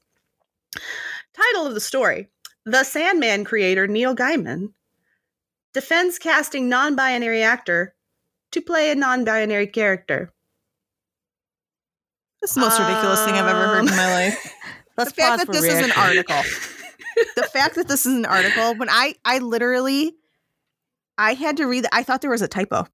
Title of the story: The Sandman creator Neil Gaiman defends casting non-binary actor to play a non-binary character. That's the most ridiculous thing I've ever heard in my life. Let's the fact that this is an article. the fact that this is an article, when I I literally I had to read I thought there was a typo.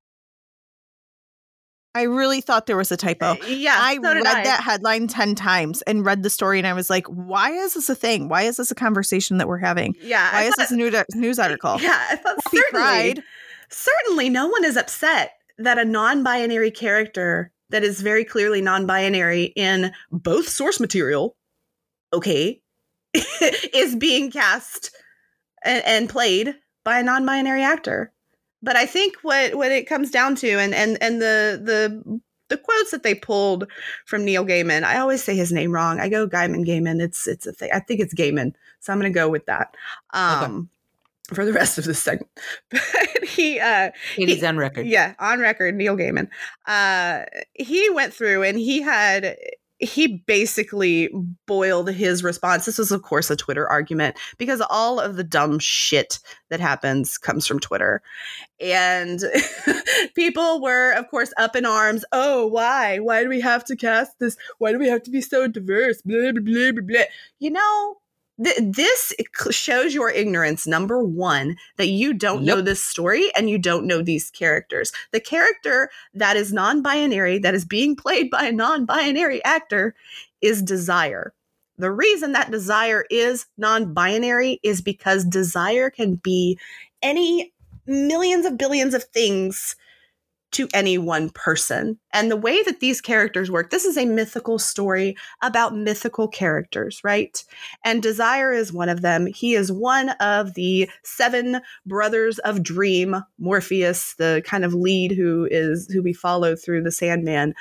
I really thought there was a typo. Uh, yeah, I so read I. that headline 10 times and read the story and I was like, why is this a thing? Why is this a conversation that we're having? Yeah, Why I is thought- this a new news article? Yeah, I thought Happy certainly, Pride. certainly no one is upset that a non-binary character that is very clearly non-binary in both source material, okay, is being cast and, and played by a non-binary actor. But I think what what it comes down to, and and and the the the quotes that they pulled from Neil Gaiman, I always say his name wrong. I go Gaiman Gaiman. It's it's a thing. I think it's Gaiman, so I'm going to go with that. Um, for the rest of the segment. But he uh Katie's on record. yeah, on record, Neil Gaiman. Uh he went through and he had he basically boiled his response. This was, of course, a Twitter argument because all of the dumb shit that happens comes from Twitter. And people were, of course, up in arms. Oh, why? Why do we have to cast this? Why do we have to be so diverse? Blah, blah, blah, blah, blah. You know, th- this shows your ignorance, number one, that you don't know this story and you don't know these characters. The character that is non binary, that is being played by a non binary actor, is Desire. The reason that Desire is non binary is because Desire can be any millions of billions of things to any one person. And the way that these characters work, this is a mythical story about mythical characters, right? And Desire is one of them. He is one of the seven brothers of Dream, Morpheus, the kind of lead who is who we follow through the Sandman,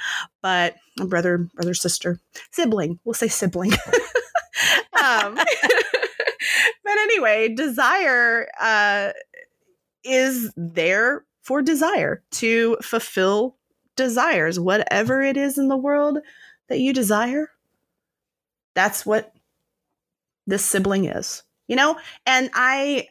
but brother, brother, sister, sibling. We'll say sibling. um, but anyway, Desire uh, is there for desire to fulfill desires, whatever it is in the world that you desire. That's what this sibling is, you know? And I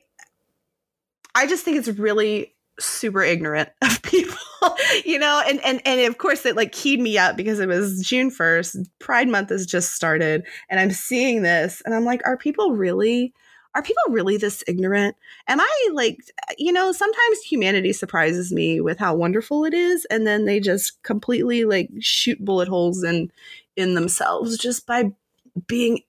I just think it's really super ignorant of people, you know, and and and of course it like keyed me up because it was June 1st, Pride month has just started and I'm seeing this and I'm like are people really are people really this ignorant? Am I like, you know, sometimes humanity surprises me with how wonderful it is, and then they just completely like shoot bullet holes in in themselves just by being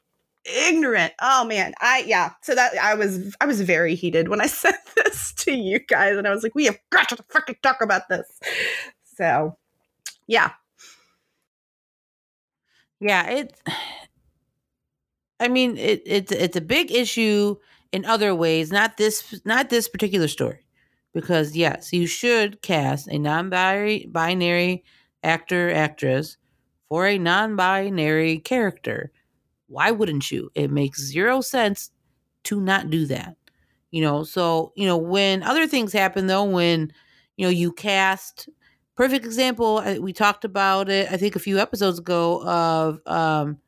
ignorant. Oh man, I yeah. So that I was I was very heated when I said this to you guys, and I was like, we have got to freaking talk about this. So yeah, yeah. It I mean, it, it's it's a big issue in other ways, not this not this particular story. Because yes, you should cast a non-binary binary actor actress for a non-binary character. Why wouldn't you? It makes zero sense to not do that. You know, so, you know, when other things happen though, when you know, you cast perfect example, we talked about it I think a few episodes ago of um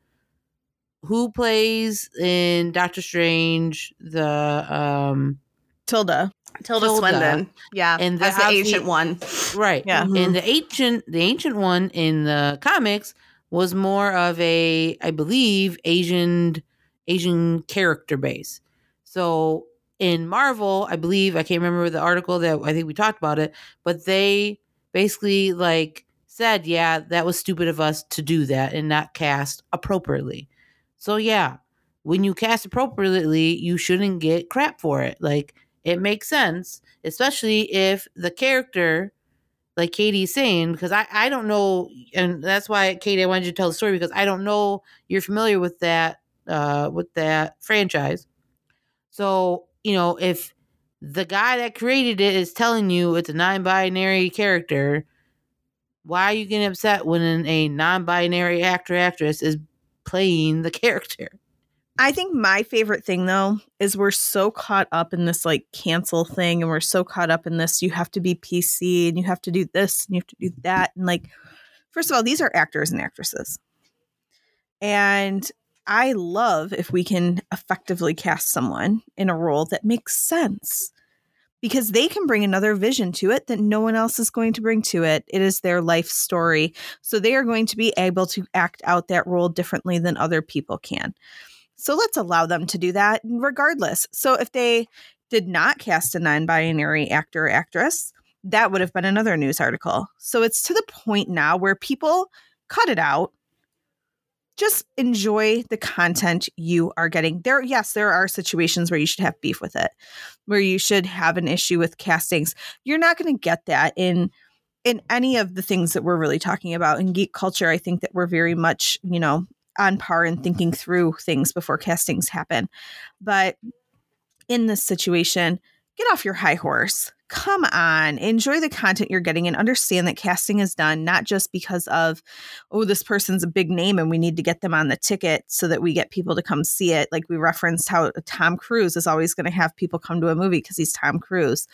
who plays in Doctor Strange the um Tilda. Tilda, Tilda. Swinton. Yeah. And that's the ancient one. Right. Yeah. Mm-hmm. And the ancient the ancient one in the comics was more of a I believe Asian Asian character base. So in Marvel, I believe I can't remember the article that I think we talked about it, but they basically like said, yeah, that was stupid of us to do that and not cast appropriately. So yeah, when you cast appropriately, you shouldn't get crap for it. Like it makes sense, especially if the character, like Katie's saying, because I I don't know, and that's why Katie I wanted you to tell the story because I don't know you're familiar with that uh with that franchise. So you know if the guy that created it is telling you it's a non-binary character why are you getting upset when a non-binary actor actress is playing the character. I think my favorite thing though is we're so caught up in this like cancel thing and we're so caught up in this you have to be PC and you have to do this and you have to do that and like first of all these are actors and actresses. And I love if we can effectively cast someone in a role that makes sense because they can bring another vision to it that no one else is going to bring to it. It is their life story. So they are going to be able to act out that role differently than other people can. So let's allow them to do that regardless. So if they did not cast a non binary actor or actress, that would have been another news article. So it's to the point now where people cut it out just enjoy the content you are getting. There, yes, there are situations where you should have beef with it, where you should have an issue with castings. You're not going to get that in in any of the things that we're really talking about in geek culture. I think that we're very much, you know, on par in thinking through things before castings happen. But in this situation, get off your high horse come on, enjoy the content you're getting and understand that casting is done not just because of, oh, this person's a big name and we need to get them on the ticket so that we get people to come see it. Like we referenced how Tom Cruise is always going to have people come to a movie because he's Tom Cruise.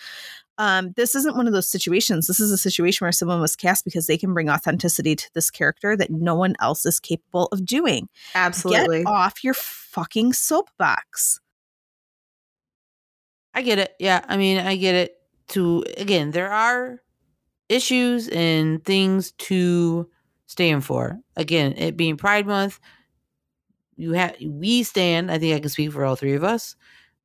Um, this isn't one of those situations. This is a situation where someone was cast because they can bring authenticity to this character that no one else is capable of doing. Absolutely. Get off your fucking soapbox. I get it. Yeah. I mean, I get it to again, there are issues and things to stand for. Again, it being Pride Month, you have we stand, I think I can speak for all three of us.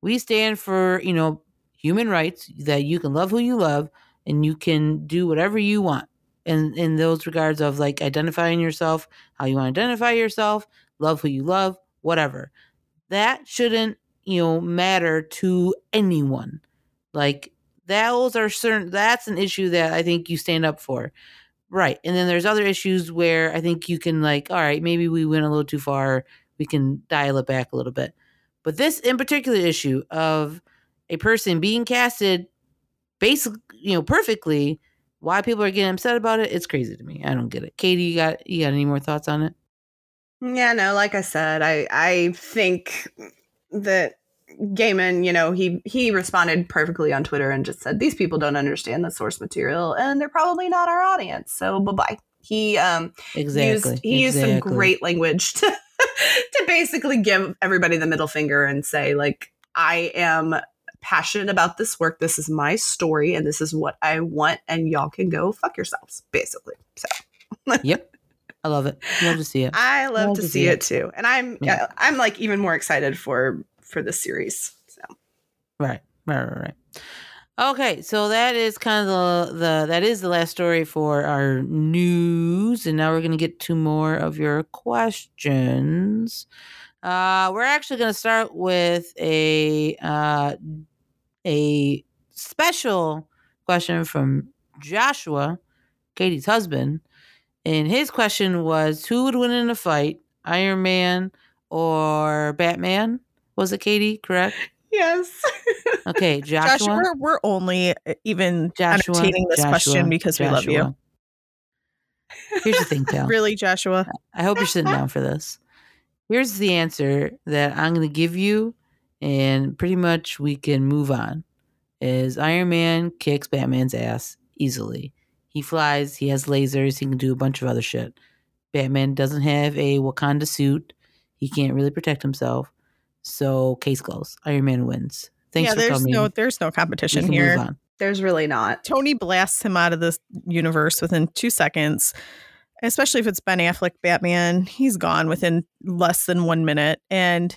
We stand for, you know, human rights that you can love who you love and you can do whatever you want. And in those regards of like identifying yourself, how you want to identify yourself, love who you love, whatever. That shouldn't, you know, matter to anyone. Like those are certain that's an issue that I think you stand up for. Right. And then there's other issues where I think you can like, all right, maybe we went a little too far. We can dial it back a little bit. But this in particular issue of a person being casted basically, you know, perfectly, why people are getting upset about it, it's crazy to me. I don't get it. Katie, you got you got any more thoughts on it? Yeah, no, like I said, I I think that Gaiman, you know, he he responded perfectly on Twitter and just said these people don't understand the source material and they're probably not our audience. So bye bye. He um exactly used he used some great language to to basically give everybody the middle finger and say like I am passionate about this work. This is my story and this is what I want and y'all can go fuck yourselves basically. So Yep. I love it. Love to see it. I love, love to, to, see, it. it. too. And I'm yeah. I'm like even more excited for for the series. So right, right, right, right. Okay, so that is kind of the, the that is the last story for our news, and now we're gonna get to more of your questions. Uh, we're actually gonna start with a uh, a special question from Joshua, Katie's husband, and his question was, "Who would win in a fight, Iron Man or Batman?" Was it Katie? Correct. Yes. okay, Joshua. Joshua we're, we're only uh, even Joshua, entertaining this Joshua, question because Joshua. we love you. Here's the thing, pal. really, Joshua? I hope you're sitting down for this. Here's the answer that I'm going to give you, and pretty much we can move on. Is Iron Man kicks Batman's ass easily. He flies, he has lasers, he can do a bunch of other shit. Batman doesn't have a Wakanda suit. He can't really protect himself. So case closed. Iron Man wins. Thanks yeah, for there's coming. no there's no competition here. There's really not. Tony blasts him out of this universe within two seconds. Especially if it's Ben Affleck Batman, he's gone within less than one minute. And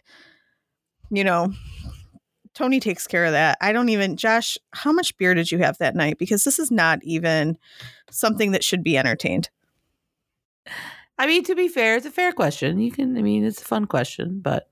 you know, Tony takes care of that. I don't even Josh, how much beer did you have that night? Because this is not even something that should be entertained. I mean, to be fair, it's a fair question. You can I mean, it's a fun question, but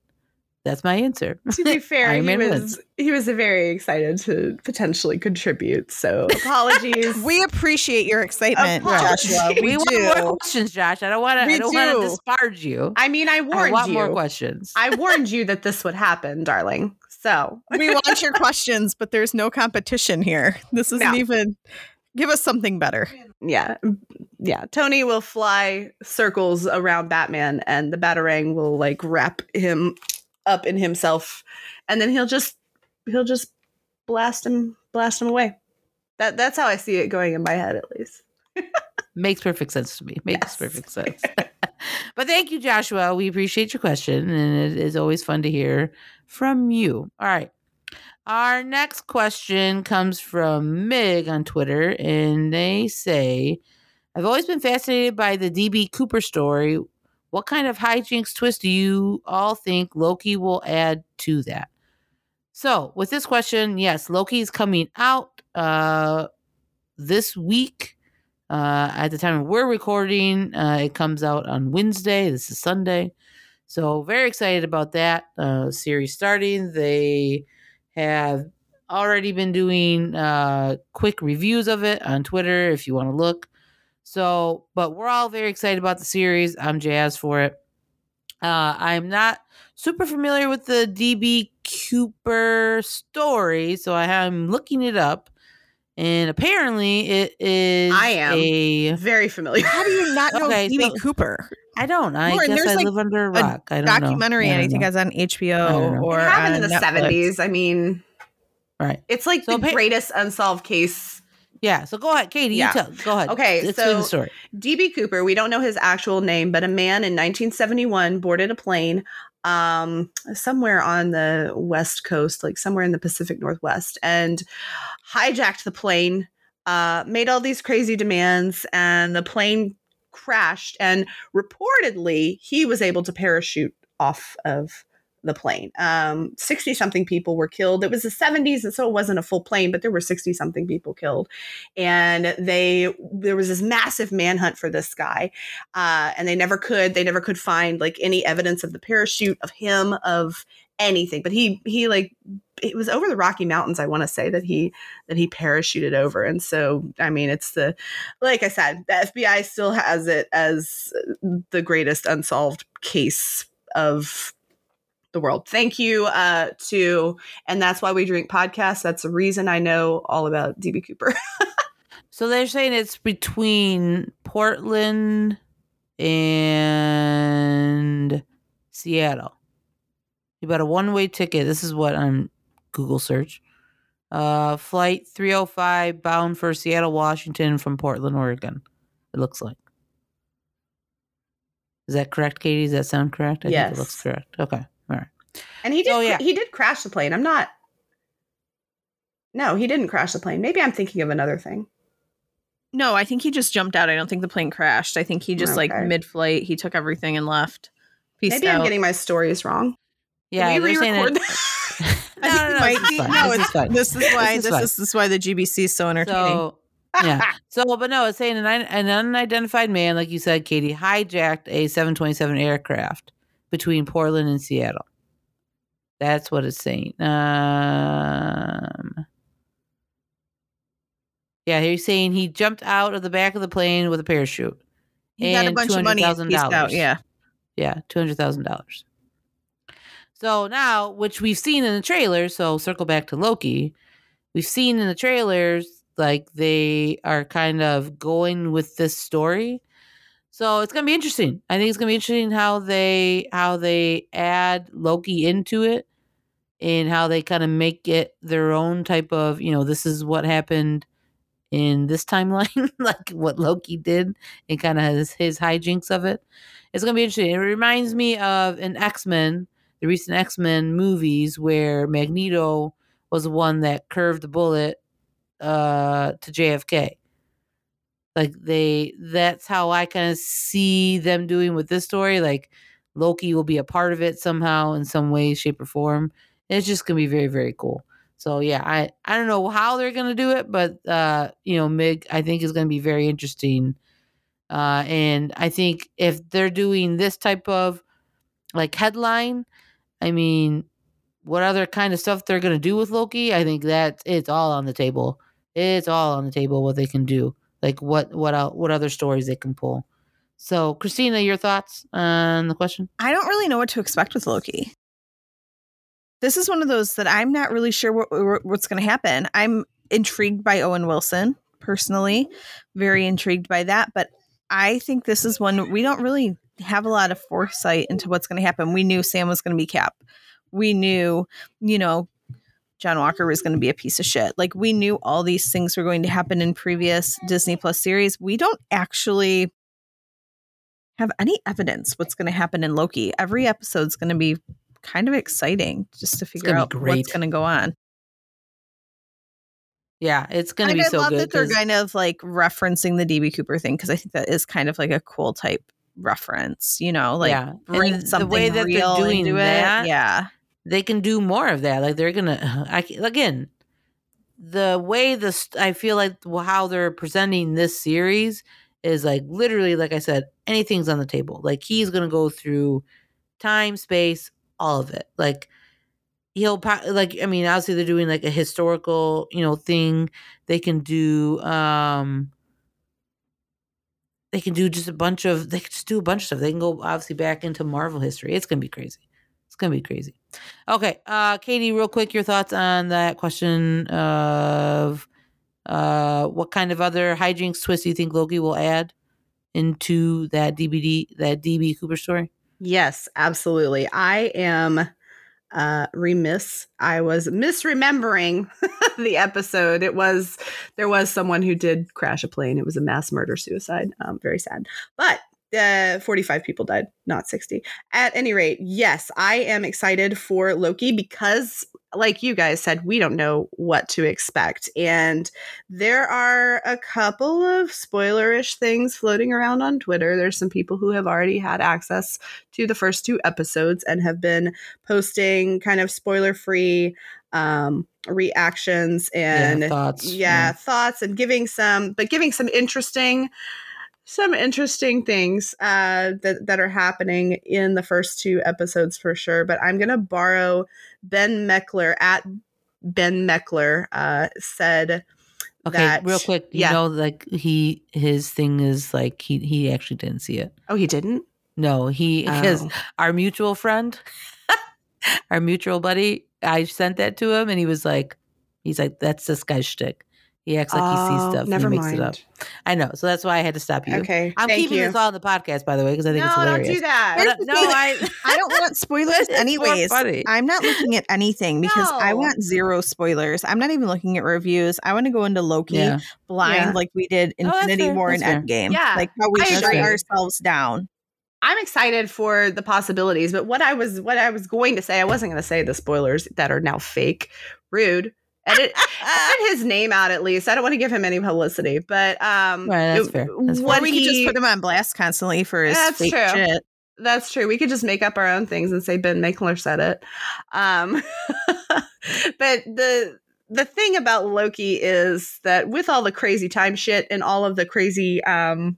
that's my answer. To be fair, he was wins. he was very excited to potentially contribute. So apologies. we appreciate your excitement, Joshua. We, we want more questions, Josh. I don't want to. I don't want to disparage you. I mean, I warned I want you. more questions. I warned you that this would happen, darling. So we want your questions, but there's no competition here. This isn't no. even. Give us something better. Yeah. Yeah. Tony will fly circles around Batman and the Batarang will like wrap him up in himself and then he'll just he'll just blast him blast him away. That that's how i see it going in my head at least. Makes perfect sense to me. Makes yes. perfect sense. But thank you joshua. We appreciate your question and it is always fun to hear from you. All right. Our next question comes from mig on twitter and they say i've always been fascinated by the db cooper story what kind of hijinks twist do you all think Loki will add to that? So, with this question, yes, Loki is coming out uh, this week. Uh, at the time we're recording, uh, it comes out on Wednesday. This is Sunday. So, very excited about that uh, series starting. They have already been doing uh, quick reviews of it on Twitter if you want to look. So, but we're all very excited about the series. I'm jazzed for it. Uh, I'm not super familiar with the DB Cooper story, so I am looking it up. And apparently, it is. I am a, very familiar. How do you not know okay, DB so, Cooper? I don't. I Lauren, guess I like live under a rock. A I don't know. documentary, know. I think, as on HBO or it happened in the seventies. I mean, right? It's like so the greatest unsolved case yeah. So go ahead, Katie. Yeah. You tell. Go ahead. Okay. Let's so the story. DB Cooper, we don't know his actual name, but a man in 1971 boarded a plane um somewhere on the west coast like somewhere in the pacific northwest and hijacked the plane uh made all these crazy demands and the plane crashed and reportedly he was able to parachute off of the plane. Um, 60 something people were killed. It was the 70s, and so it wasn't a full plane, but there were 60 something people killed. And they, there was this massive manhunt for this guy. Uh, and they never could, they never could find like any evidence of the parachute, of him, of anything. But he he like it was over the Rocky Mountains. I want to say that he that he parachuted over, and so I mean it's the like I said, the FBI still has it as the greatest unsolved case of the world. Thank you uh, to, and that's why we drink podcasts. That's the reason I know all about DB Cooper. so they're saying it's between Portland and Seattle. You bought a one way ticket. This is what I'm Google search. Uh, flight 305 bound for Seattle, Washington from Portland, Oregon. It looks like. Is that correct, Katie? Does that sound correct? I yes. think it looks correct. Okay. All right. And he did. Oh, yeah. He did crash the plane. I'm not. No, he didn't crash the plane. Maybe I'm thinking of another thing. No, I think he just jumped out. I don't think the plane crashed. I think he just okay. like mid-flight, he took everything and left. Peace Maybe out. I'm getting my stories wrong. Yeah, Did we re-record that? no, no, no, might be. No, this is, this is why this is, this, is, this is why the GBC is so entertaining. So, yeah. So, but no, it's saying an, an unidentified man, like you said, Katie, hijacked a 727 aircraft between Portland and Seattle. That's what it's saying. Um, yeah, he's saying he jumped out of the back of the plane with a parachute. He got a bunch of money. Out, yeah, yeah, two hundred thousand dollars. So now, which we've seen in the trailer. So circle back to Loki. We've seen in the trailers like they are kind of going with this story so it's gonna be interesting. I think it's gonna be interesting how they how they add Loki into it and how they kind of make it their own type of, you know, this is what happened in this timeline, like what Loki did and kind of his, his hijinks of it. It's gonna be interesting. It reminds me of an X-Men, the recent X-Men movies where Magneto was the one that curved the bullet uh to JFK like they that's how i kind of see them doing with this story like loki will be a part of it somehow in some way shape or form it's just gonna be very very cool so yeah i i don't know how they're gonna do it but uh you know mig i think is gonna be very interesting uh and i think if they're doing this type of like headline i mean what other kind of stuff they're gonna do with loki i think that it's all on the table it's all on the table what they can do like what what what other stories they can pull. So, Christina, your thoughts on the question? I don't really know what to expect with Loki. This is one of those that I'm not really sure what, what's going to happen. I'm intrigued by Owen Wilson personally, very intrigued by that, but I think this is one we don't really have a lot of foresight into what's going to happen. We knew Sam was going to be Cap. We knew, you know, John Walker was going to be a piece of shit. Like we knew all these things were going to happen in previous Disney Plus series. We don't actually have any evidence what's going to happen in Loki. Every episode's going to be kind of exciting just to figure out what's going to go on. Yeah, it's going to be I so love good. that they're kind of like referencing the DB Cooper thing because I think that is kind of like a cool type reference. You know, like yeah. bring and something the way that real they're doing into that, it. Yeah, they can do more of that. Like they're gonna, uh, I again, the way this, I feel like how they're presenting this series is like literally, like I said, anything's on the table. Like he's gonna go through time, space, all of it. Like he'll like I mean, obviously they're doing like a historical, you know, thing. They can do um they can do just a bunch of they can just do a bunch of stuff. They can go obviously back into Marvel history. It's gonna be crazy. It's gonna be crazy. Okay, uh, Katie, real quick, your thoughts on that question of uh, what kind of other hijinks twist do you think Loki will add into that DVD, that DB Cooper story? Yes, absolutely. I am uh, remiss. I was misremembering the episode. It was there was someone who did crash a plane. It was a mass murder suicide. Um, very sad. But uh, 45 people died, not 60. At any rate, yes, I am excited for Loki because, like you guys said, we don't know what to expect. And there are a couple of spoilerish things floating around on Twitter. There's some people who have already had access to the first two episodes and have been posting kind of spoiler free um reactions and yeah, thoughts yeah, yeah thoughts and giving some but giving some interesting some interesting things uh, that that are happening in the first two episodes for sure. But I'm gonna borrow Ben Meckler at Ben Meckler uh, said. Okay, that- real quick, you yeah. know, like he his thing is like he he actually didn't see it. Oh, he didn't. No, he because Oh. our mutual friend, our mutual buddy, I sent that to him, and he was like, he's like, that's this guy's shtick. He acts like he sees Oh, stuff. Never he makes mind. it up. I know, so that's why I had to stop you. Okay, I'm thank keeping you. this all in the podcast, by the way, because I think it's no, hilarious. don't do that. But, Here's no. I I don't want spoilers anyways. I'm not looking at anything because I want zero spoilers. I'm not even looking at reviews. I want to go into Loki yeah. blind Yeah. like we did Oh, Infinity fair. War and fair. Endgame. Yeah, Like how we shut ourselves down. I'm excited for the possibilities, but what I was what I was going to say, I wasn't going to say the spoilers that are now fake. Rude. Edit, edit his name out at least. I don't want to give him any publicity, but um, Right, that's fair. That's fair. what Or we could just put him on blast constantly for his That's fake true. shit. That's true. We could just make up our own things and say Ben Mickler said it. Um, but the the thing about Loki is that with all the crazy time shit and all of the crazy um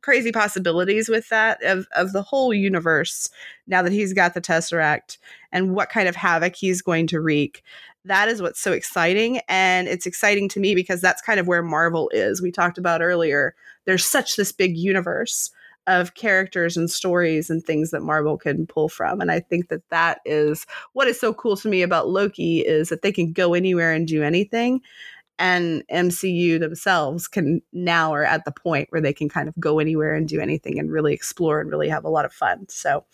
crazy possibilities with that of of the whole universe now that he's got the tesseract and what kind of havoc he's going to wreak that is what's so exciting and it's exciting to me because that's kind of where marvel is we talked about earlier there's such this big universe of characters and stories and things that Marvel can pull from. And I think that that is what is so cool to me about Loki is that they can go anywhere and do anything. And MCU themselves can now are at the point where they can kind of go anywhere and do anything and really explore and really have a lot of fun. So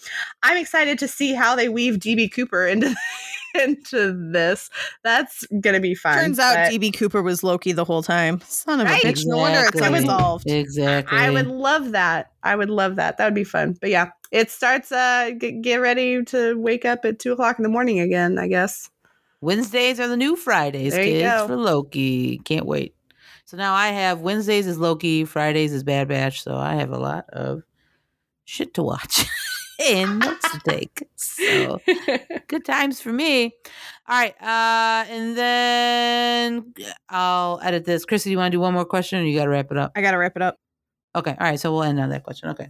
I'm excited to see how they weave DB Cooper into into this. That's gonna be fun. Turns out but- DB Cooper was Loki the whole time. Son of Right. a bitch. No wonder it's Exactly. unresolved. Exactly. I would love that. I would love that. That would be fun. But yeah, it starts. Uh, get, get ready to wake up at two o'clock in the morning again. I guess. Wednesdays are the new Fridays, There kids, for Loki. Can't wait. So now I have Wednesdays is Loki, Fridays is Bad Batch. So I have a lot of shit to watch and notes to take. So good times for me. All right. Uh, and then I'll edit this. Chrissy, do you want to do one more question or you got to wrap it up? I gotta wrap it up. Okay. All right. So we'll end on that question. Okay.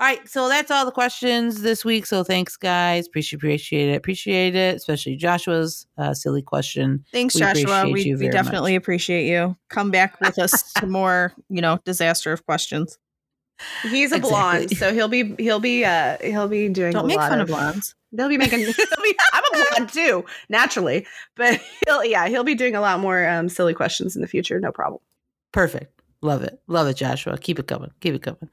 All right. So that's all the questions this week. So thanks, guys. Appreciate appreciate it. Appreciate it. Especially Joshua's uh, silly question. Thanks, We Joshua. We, we definitely appreciate you. Come back with us to more, you know, disaster of questions. He's a Exactly. blonde, so he'll be he'll be uh he'll be doing. Don't a make lot fun of of blondes. They'll be making. They'll be, I'm a blonde too, naturally, but he'll yeah he'll be doing a lot more um, silly questions in the future. No problem. Perfect. Love it. Love it, Joshua. Keep it coming. Keep it coming.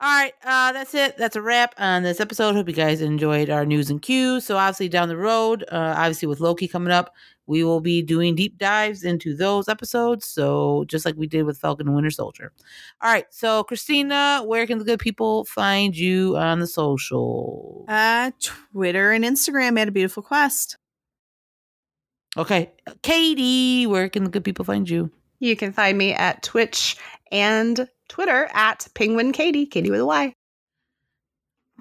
All right. Uh, that's it. That's a wrap on this episode. Hope you guys enjoyed our news and cues. So obviously down the road, uh, obviously with Loki coming up, we will be doing deep dives into those episodes. So just like we did with Falcon and Winter Soldier. All right. So Christina, where can the good people find you on the social? Uh, Twitter and Instagram at a beautiful quest. Okay. Katie, where can the good people find you? You can find me at Twitch and Twitter at Penguin Katie, Katie with a Y.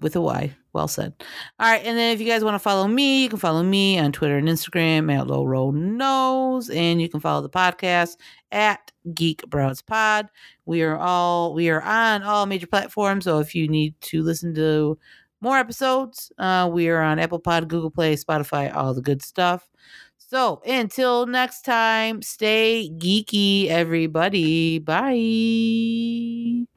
with a Y. Well said. All right, and then if you guys want to follow me, you can follow me on Twitter and Instagram at Low Roll Nose, and you can follow the podcast at Geek Broads Pod. We are all we are on all major platforms. So if you need to listen to more episodes, uh, we are on Apple Pod, Google Play, Spotify, all the good stuff. So until next time, stay geeky, everybody. Bye.